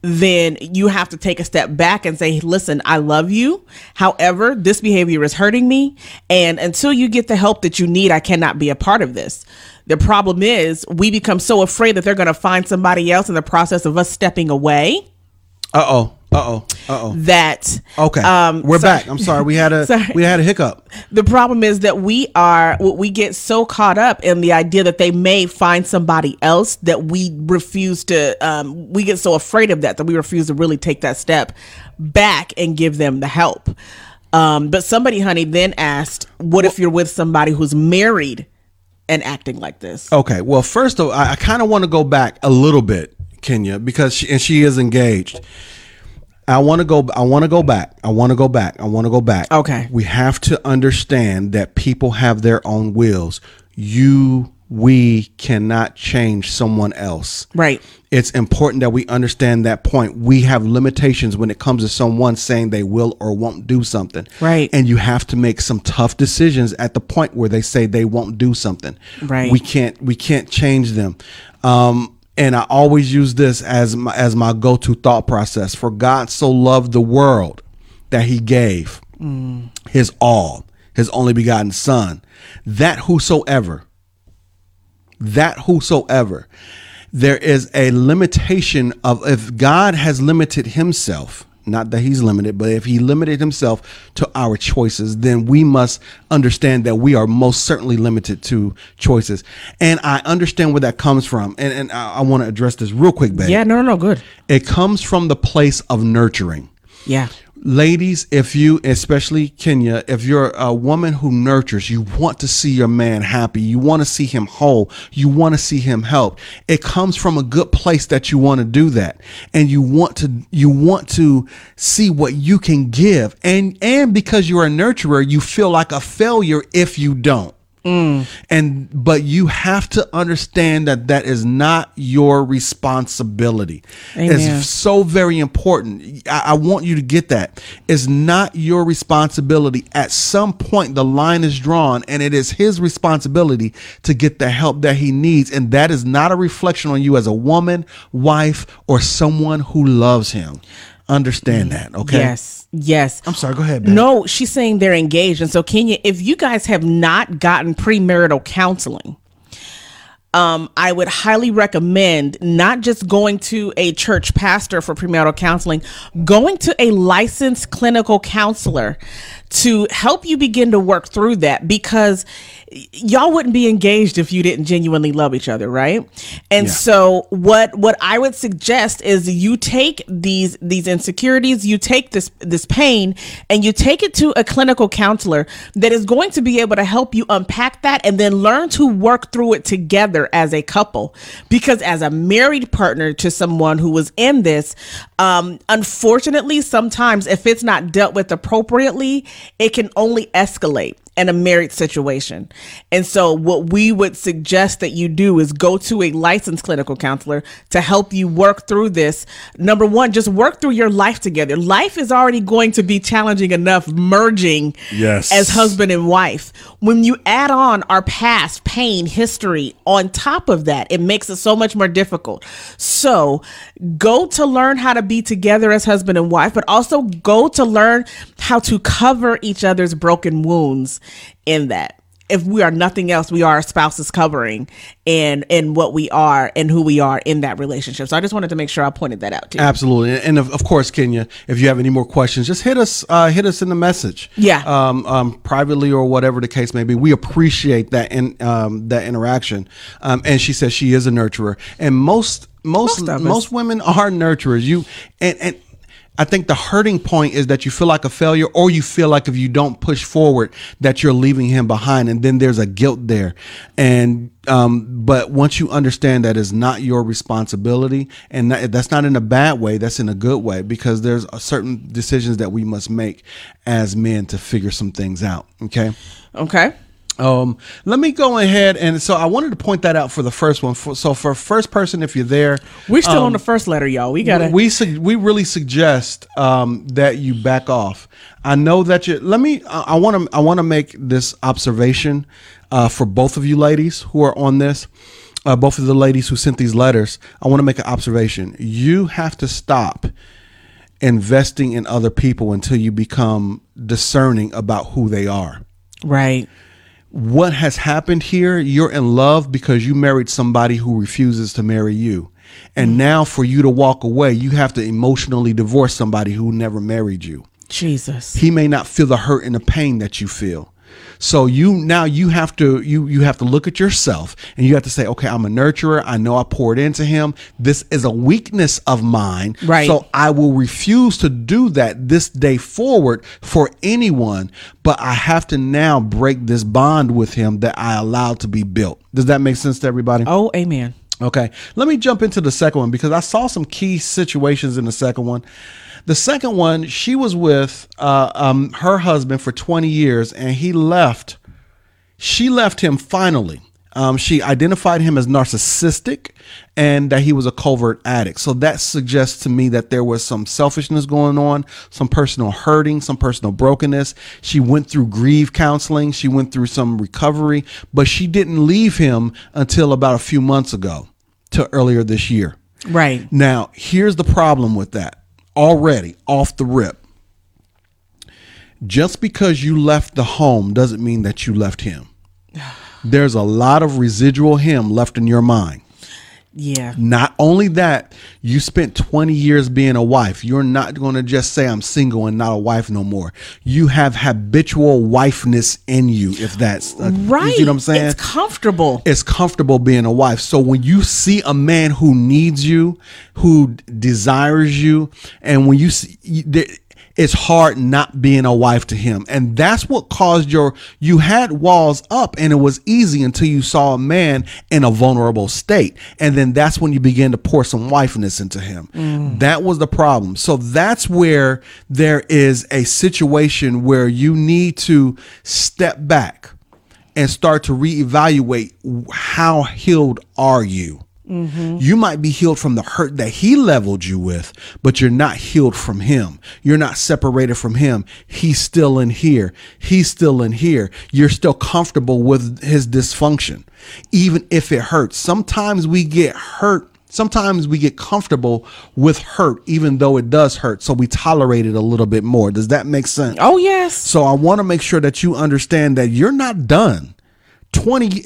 then you have to take a step back and say, listen, I love you. However, this behavior is hurting me. And until you get the help that you need, I cannot be a part of this. The problem is we become so afraid that they're going to find somebody else in the process of us stepping away Uh oh. Uh oh. Uh oh. that Okay. um we're sorry. back. I'm sorry. We had a Sorry. we had a hiccup. the problem is that we are we get so caught up in the idea that they may find somebody else that we refuse to um we get so afraid of that that we refuse to really take that step back and give them the help um but somebody honey then asked what if you're with somebody who's married and acting like this Okay. Well, first of all, I, I kind of want to go back a little bit, Kenya, because she, and she is engaged. I want to go. I want to go back. I want to go back. I want to go back. Okay. We have to understand that people have their own wills. You, we cannot change someone else. right It's important that we understand that point. We have limitations when it comes to someone saying they will or won't do something. Right. And you have to make some tough decisions at the point where they say they won't do something. Right. We can't we can't change them. Um and I always use this as my as my go-to thought process. For God so loved the world that he gave his all, his only begotten son, that whosoever that whosoever there is a limitation of if god has limited himself not that he's limited but if he limited himself to our choices then we must understand that we are most certainly limited to choices. And i understand where that comes from. And, and i, I want to address this real quick babe. Yeah no no no good. It comes from the place of nurturing. Yeah ladies if you especially kenya if you're a woman who nurtures you want to see your man happy. You want to see him whole. You want to see him help. It comes from a good place that you want to do that. And you want to you want to see what you can give. And and because you're a nurturer you feel like a failure if you don't Mm. and but you have to understand that that is not your responsibility. Amen. it's so very important. I, I want you to get that. It's not your responsibility. At some point the line is drawn and it is his responsibility to get the help that he needs and that is not a reflection on you as a woman wife or someone who loves him. Understand mm. that okay? Yes. Yes. i'm sorry go ahead babe. No, she's saying they're engaged. And so, Kenya, if you guys have not gotten premarital counseling, um, I would highly recommend not just going to a church pastor for premarital counseling, going to a licensed clinical counselor to help you begin to work through that because y'all wouldn't be engaged if you didn't genuinely love each other, right? And so what what I would suggest is you take these these insecurities, you take this this pain and you take it to a clinical counselor that is going to be able to help you unpack that and then learn to work through it together as a couple. Because as a married partner to someone who was in this, um, unfortunately, sometimes if it's not dealt with appropriately, it can only escalate in a married situation. And so what we would suggest that you do is go to a licensed clinical counselor to help you work through this. Number 1, just work through your life together. Life is already going to be challenging enough merging Yes. as husband and wife. When you add on our past, pain, history on top of that, it makes it so much more difficult. So go to learn how to be together as husband and wife, but also go to learn how to cover each other's broken wounds in that. If we are nothing else, we are our spouse's covering and and what we are and who we are in that relationship. So I just wanted to make sure I pointed that out to you. Absolutely, and of, of course, Kenya. If you have any more questions, just hit us. Uh, hit us in the message. Yeah. Um, um, privately or whatever the case may be. We appreciate that in um, that interaction. Um, and she says she is a nurturer, and most most Most most, women are nurturers. You and and. I think the hurting point is that you feel like a failure, or you feel like if you don't push forward, that you're leaving him behind, and then there's a guilt there. And um, but once you understand that is not your responsibility, and that, that's not in a bad way, that's in a good way, because there's certain decisions that we must make as men to figure some things out. Okay. Okay. Um, let me go ahead and so I wanted to point that out for the first one. For, so for first person, if you're there, We're still um, on the first letter, y'all. We gotta we sug- we really suggest um, that you back off. I know that you. Let me. I want to. I want to make this observation uh, for both of you ladies who are on this. Uh, both of the ladies who sent these letters. I want to make an observation. You have to stop investing in other people until you become discerning about who they are Right. What has happened here, you're in love because you married somebody who refuses to marry you. And mm-hmm. now for you to walk away, you have to emotionally divorce somebody who never married you. Jesus. He may not feel the hurt and the pain that you feel. So you now you have to you you have to look at yourself and you have to say, okay, I'm a nurturer. I know I poured into him. This is a weakness of mine. Right. So I will refuse to do that this day forward for anyone, but I have to now break this bond with him that I allowed to be built. Does that make sense to everybody? Oh, amen. Okay, let me jump into the second one because I saw some key situations in the second one. The second one, she was with uh, um, her husband for 20 years and he left. She left him finally. Um, she identified him as narcissistic and that he was a covert addict. So that suggests to me that there was some selfishness going on, some personal hurting, some personal brokenness. She went through grief counseling, she went through some recovery, but she didn't leave him until about a few months ago to earlier this year. Right. Now, here's the problem with that already off the rip. Just because you left the home doesn't mean that you left him. There's a lot of residual him left in your mind. Yeah. Not only that, you spent 20 years being a wife. You're not going to just say, I'm single and not a wife no more. You have habitual wifeness in you, if that's uh, Right. You know what I'm saying? It's comfortable. it's comfortable being a wife. So when you see a man who needs you, who desires you, and when you see, you- it's hard not being a wife to him. And that's what caused your, you had walls up and it was easy until you saw a man in a vulnerable state. And then that's when you began to pour some wifeness into him. Mm. That was the problem. So that's where there is a situation where you need to step back and start to reevaluate how healed are you? Mm-hmm. You might be healed from the hurt that he leveled you with, but you're not healed from him. You're not separated from him. He's still in here. He's still in here. You're still comfortable with his dysfunction, even if it hurts. Sometimes we get hurt. Sometimes we get comfortable with hurt, even though it does hurt. So we tolerate it a little bit more. Does that make sense? Oh yes. So I want to make sure that you understand that you're not done. 20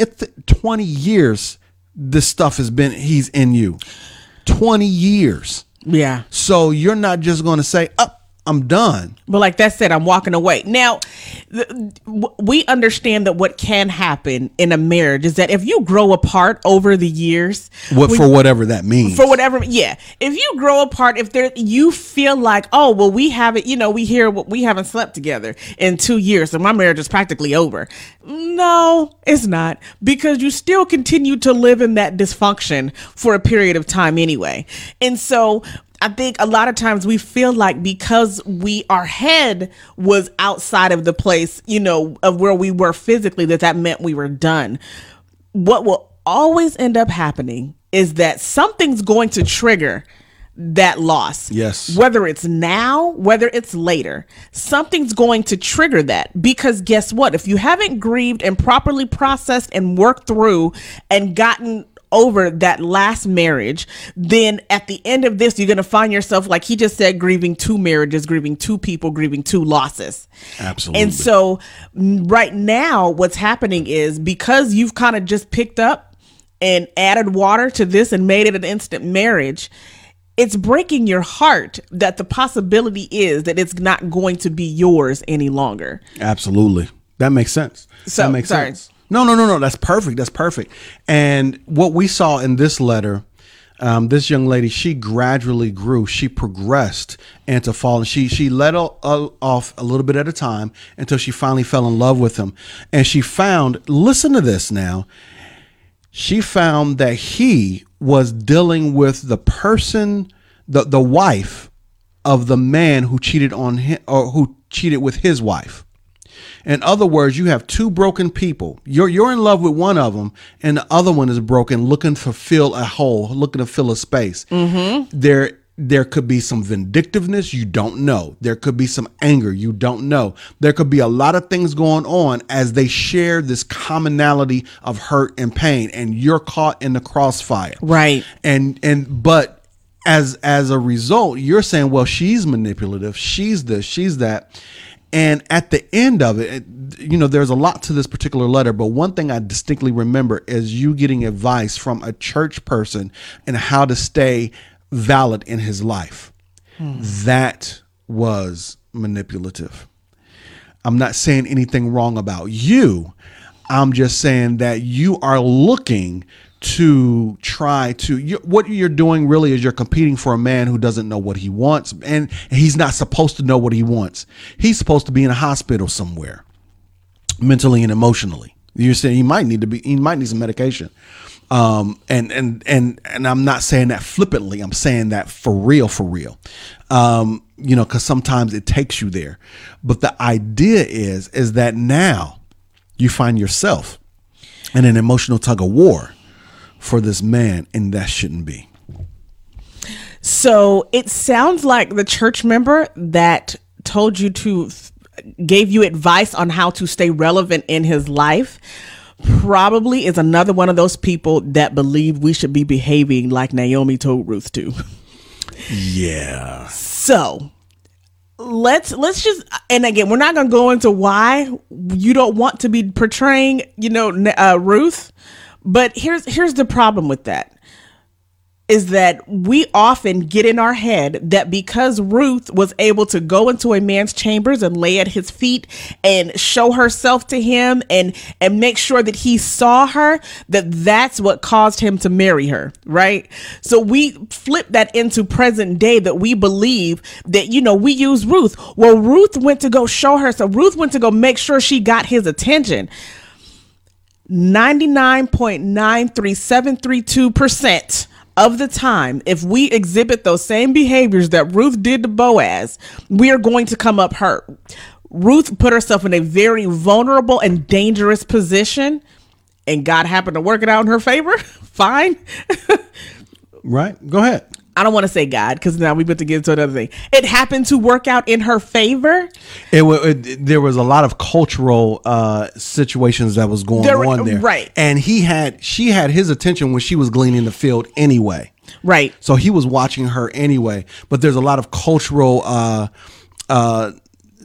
20 years this stuff has been he's in you. 20 years. Yeah. So you're not just going to say, "Up, I'm done." But like that said, I'm walking away. Now, th- we understand that what can happen in a marriage is that if you grow apart over the years, What when- for whatever that means. for whatever yeah if you grow apart if there you feel like oh well we haven't you know we hear what we haven't slept together in two years so my marriage is practically over no it's not because you still continue to live in that dysfunction for a period of time anyway and so I think a lot of times we feel like because we our head was outside of the place, you know, of where we were physically, that that meant we were done what will always end up happening is that something's going to trigger that loss. Yes. Whether it's now, whether it's later, something's going to trigger that. Because guess what? If you haven't grieved and properly processed and worked through and gotten over that last marriage, then at the end of this, you're going to find yourself, like he just said, grieving two marriages, grieving two people, grieving two losses. Absolutely. And so, right now, what's happening is because you've kind of just picked up and added water to this and made it an instant marriage, it's breaking your heart that the possibility is that it's not going to be yours any longer. Absolutely. That makes sense. So- that makes sorry. sense. No, no, no, no. That's perfect. That's perfect. And what we saw in this letter, um, this young lady, she gradually grew. She progressed into falling. She she let off a little bit at a time until she finally fell in love with him. And she found. Listen to this now. She found that he was dealing with the person, the the wife of the man who cheated on him or who cheated with his wife. In other words, you have two broken people. You're you're in love with one of them, and the other one is broken, looking to fill a hole, looking to fill a space. Mm-hmm. There there could be some vindictiveness you don't know. There could be some anger you don't know. There could be a lot of things going on as they share this commonality of hurt and pain, and you're caught in the crossfire. Right. And and but as as a result, you're saying, well, she's manipulative, she's this, she's that. And at the end of it, you know, there's a lot to this particular letter, but one thing I distinctly remember is you getting advice from a church person and how to stay valid in his life. Hmm. That was manipulative. I'm not saying anything wrong about you. I'm just saying that you are looking to try to you, what you're doing really is you're competing for a man who doesn't know what he wants and he's not supposed to know what he wants. He's supposed to be in a hospital somewhere mentally and emotionally. You're saying he might need to be he might need some medication. Um, and and and and I'm not saying that flippantly. I'm saying that for real, for real. Um, you know, because sometimes it takes you there. But the idea is is that now you find yourself in an emotional tug of war for this man, and that shouldn't be. So it sounds like the church member that told you to gave you advice on how to stay relevant in his life probably is another one of those people that believe we should be behaving like Naomi told Ruth to. Yeah. So let's let's just and again we're not going to go into why you don't want to be portraying you know uh, Ruth but here's here's the problem with that is that we often get in our head that because Ruth was able to go into a man's chambers and lay at his feet and show herself to him and and make sure that he saw her that that's what caused him to marry her, right? So we flip that into present day that we believe that you know we use Ruth. Well, Ruth went to go show her so Ruth went to go make sure she got his attention. 99.93732% of the time, if we exhibit those same behaviors that Ruth did to Boaz, we are going to come up hurt. Ruth put herself in a very vulnerable and dangerous position, and God happened to work it out in her favor. Fine. Right? Go ahead. I don't want to say God because now we about to get into another thing. It happened to work out in her favor. It, wa- it there was a lot of cultural uh, situations that was going There- on there, right. And he had she had his attention when she was gleaning the field anyway. Right. So he was watching her anyway. But there's a lot of cultural uh, uh,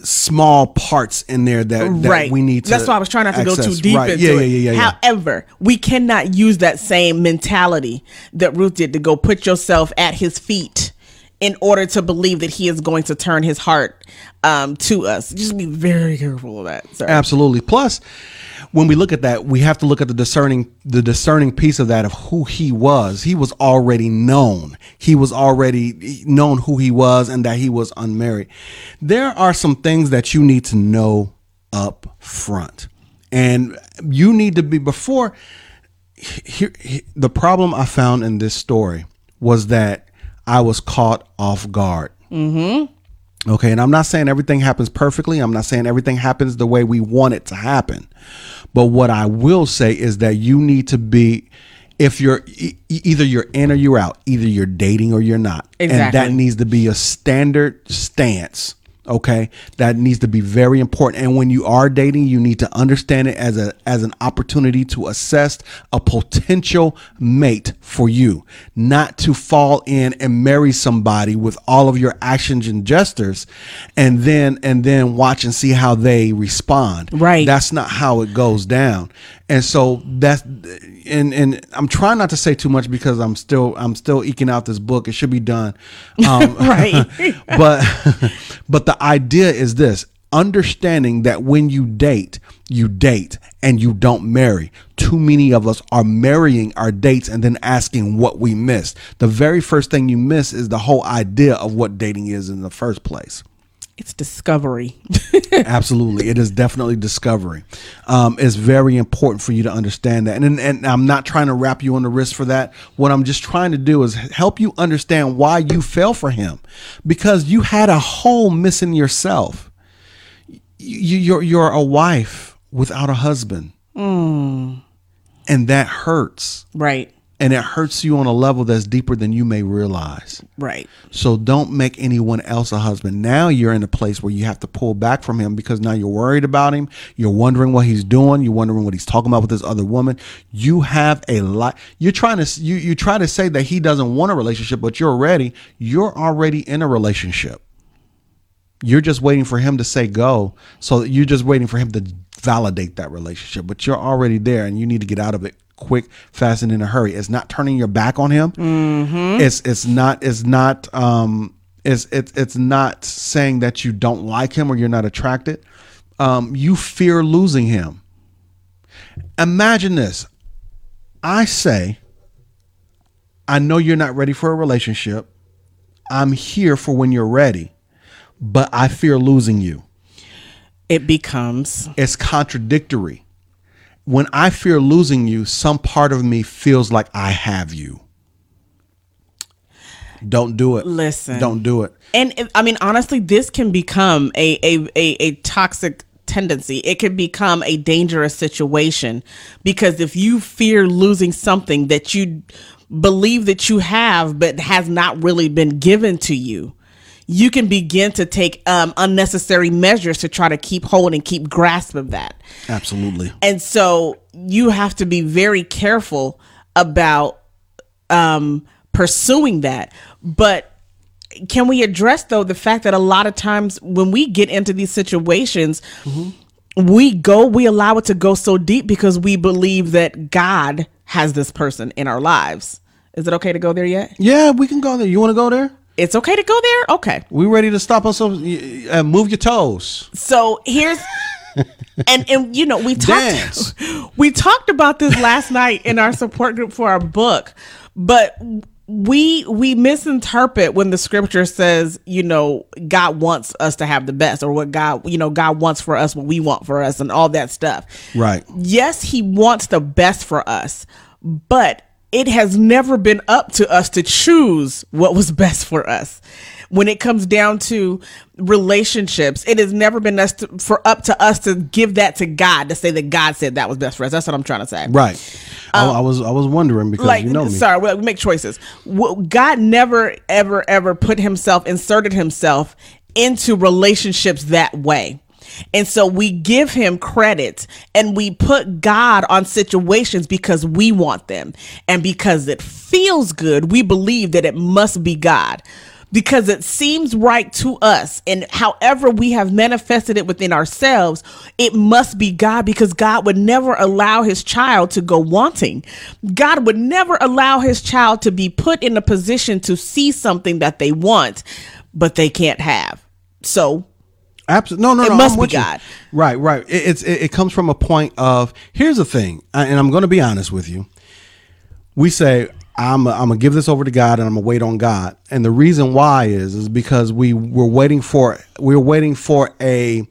small parts in there that, that right. we need to. That's why I was trying not to go too deep Right. into yeah, it. Yeah, yeah, yeah, yeah. However, we cannot use that same mentality that Ruth did to go put yourself at his feet in order to believe that he is going to turn his heart um, to us. Just be very careful of that. Absolutely. Plus, when we look at that, we have to look at the discerning the discerning piece of that of who he was. He was already known. He was already known who he was and that he was unmarried. There are some things that you need to know up front. And you need to be before here, the problem I found in this story was that I was caught off guard. Mm-hmm. Okay, and I'm not saying everything happens perfectly. I'm not saying everything happens the way we want it to happen. But what I will say is that you need to be, if you're e- either you're in or you're out, either you're dating or you're not, and that needs to be a standard stance. Okay, that needs to be very important. And when you are dating, you need to understand it as a as an opportunity to assess a potential mate for you, not to fall in and marry somebody with all of your actions and gestures, and then and then watch and see how they respond. Right. That's not how it goes down. And so that's and and I'm trying not to say too much because I'm still I'm still eking out this book. It should be done. Um, Right. but but the idea is this understanding that when you date you date and you don't marry too many of us are marrying our dates and then asking what we missed the very first thing you miss is the whole idea of what dating is in the first place It's discovery. Absolutely, it is definitely discovery. Um, it's very important for you to understand that, and, and and I'm not trying to wrap you on the wrist for that. What I'm just trying to do is help you understand why you fell for him, because you had a hole missing yourself. You, you're you're a wife without a husband, and that hurts, right. And it hurts you on a level that's deeper than you may realize. Right. So don't make anyone else a husband. Now you're in a place where you have to pull back from him because now you're worried about him. You're wondering what he's doing. You're wondering what he's talking about with this other woman. You have a lot. You're trying to you you try to say that he doesn't want a relationship, but you're already you're already in a relationship. You're just waiting for him to say go. So you're just waiting for him to validate that relationship, but you're already there and you need to get out of it quick, fast, and in a hurry. It's not turning your back on him. It's it's not it's not um it's it's it's not saying that you don't like him or you're not attracted. Um, you fear losing him. Imagine this. I say, I know you're not ready for a relationship. I'm here for when you're ready, but I fear losing you. It becomes It's contradictory. When I fear losing you, some part of me feels like I have you. Don't do it. Listen. Don't do it. and I mean, honestly, this can become a a, a, a toxic tendency. It can become a dangerous situation because if you fear losing something that you believe that you have but has not really been given to you, you can begin to take um, unnecessary measures to try to keep hold and keep grasp of that. Absolutely. And so you have to be very careful about um, pursuing that. But can we address though the fact that a lot of times when we get into these situations, we go, we allow it to go so deep because we believe that God has this person in our lives. Is it okay to go there yet? Yeah, we can go there. You want to go there? It's okay to go there? Okay. We ready to stop on some? Uh, move your toes. So here's and and you know we talked we talked about this last night in our support group for our book, but we we misinterpret when the scripture says you know God wants us to have the best or what God you know God wants for us what we want for us and all that stuff. Right. Yes, he wants the best for us, but it has never been up to us to choose what was best for us. When it comes down to relationships, it has never been us to, for up to us to give that to God to say that God said that was best for us. That's what I'm trying to say. Right. I, I was I was wondering because Um, Like, you know me. sorry, we make choices. God never, ever, ever put himself, inserted himself into relationships that way. And so we give him credit and we put God on situations because we want them. And because it feels good, we believe that it must be God. Because it seems right to us, and however we have manifested it within ourselves, it must be God because God would never allow his child to go wanting. God would never allow his child to be put in a position to see something that they want, but they can't have. So Absolutely. No, no, It no. must I'm be with you. Right, right. It, it's it, it comes from a point of here's the thing, and I'm going to be honest with you. We say I'm I'm gonna give this over to God and I'm gonna wait on God, and the reason why is is because we were waiting for we're waiting for a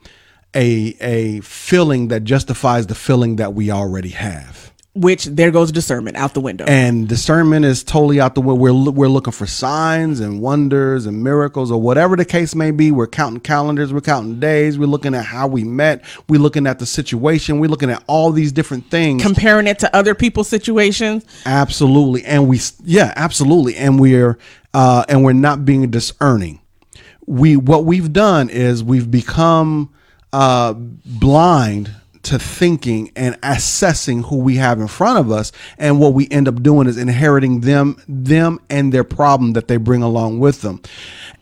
a a feeling that justifies the feeling that we already have. Which there goes discernment out the window. and discernment is totally out the window. We're we're looking for signs and wonders and miracles or whatever the case may be. We're counting calendars, we're counting days, we're looking at how we met, we're looking at the situation, we're looking at all these different things. Comparing it to other people's situations. absolutely, and we yeah, absolutely, and we're uh, and we're not being discerning. We what we've done is we've become uh, blind to thinking and assessing who we have in front of us and what we end up doing is inheriting them them and their problem that they bring along with them.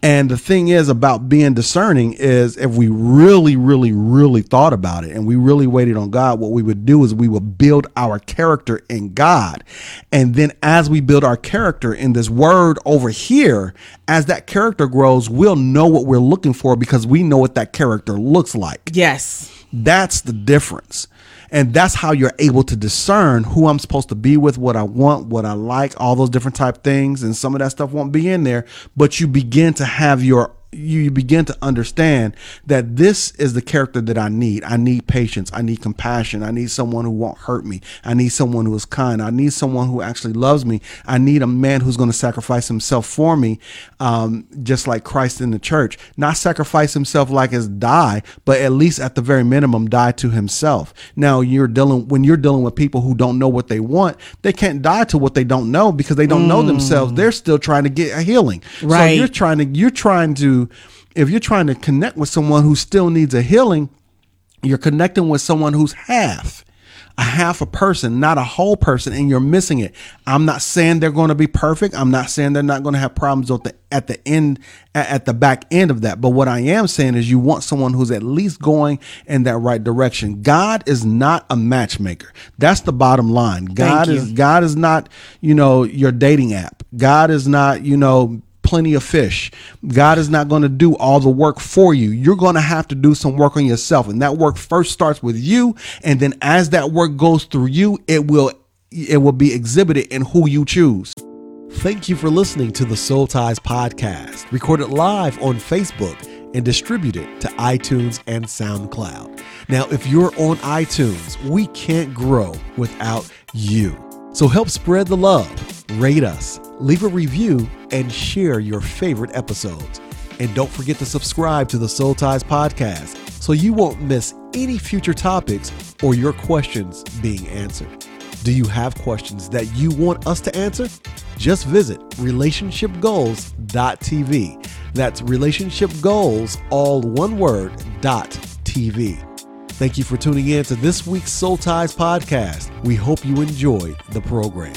And the thing is about being discerning is if we really really really thought about it and we really waited on god what we would do is we would build our character in god. And then as we build our character in this word over here as that character grows we'll know what we're looking for because we know what that character looks like. Yes. That's the difference. And that's how you're able to discern who I'm supposed to be with, what I want, what I like, all those different type things. And some of that stuff won't be in there, but you begin to have your you begin to understand that this is the character that I need. I need patience. I need compassion. I need someone who won't hurt me. I need someone who is kind. I need someone who actually loves me. I need a man who's going to sacrifice himself for me, um, just like Christ in the church. Not sacrifice himself like as die, but at least at the very minimum die to himself. Now you're dealing when you're dealing with people who don't know what they want, they can't die to what they don't know because they don't know themselves. They're still trying to get a healing. Right. So you're trying to you're trying to if you're trying to connect with someone who still needs a healing, you're connecting with someone who's half a half a person not a whole person and you're missing it. I'm not saying they're going to be perfect. I'm not saying they're not going to have problems at the at the end at, at the back end of that. But what i am saying is you want someone who's at least going in that right direction. God is not a matchmaker. That's the bottom line. God is god is not you know your dating app. God is not you know plenty of fish. God is not going to do all the work for you. You're going to have to do some work on yourself. And that work first starts with you. And then as that work goes through you, it will it will be exhibited in who you choose. Thank you for listening to the Soul Ties podcast, recorded live on Facebook and distributed to iTunes and SoundCloud. Now, if you're on iTunes, we can't grow without you. So help spread the love, rate us, leave a review, and share your favorite episodes. And don't forget to subscribe to the Soul Ties podcast so you won't miss any future topics or your questions being answered. Do you have questions that you want us to answer? Just visit relationshipgoals.tv. That's relationship goals, all one word, dot TV. Thank you for tuning in to this week's Soul Ties podcast. We hope you enjoyed the program.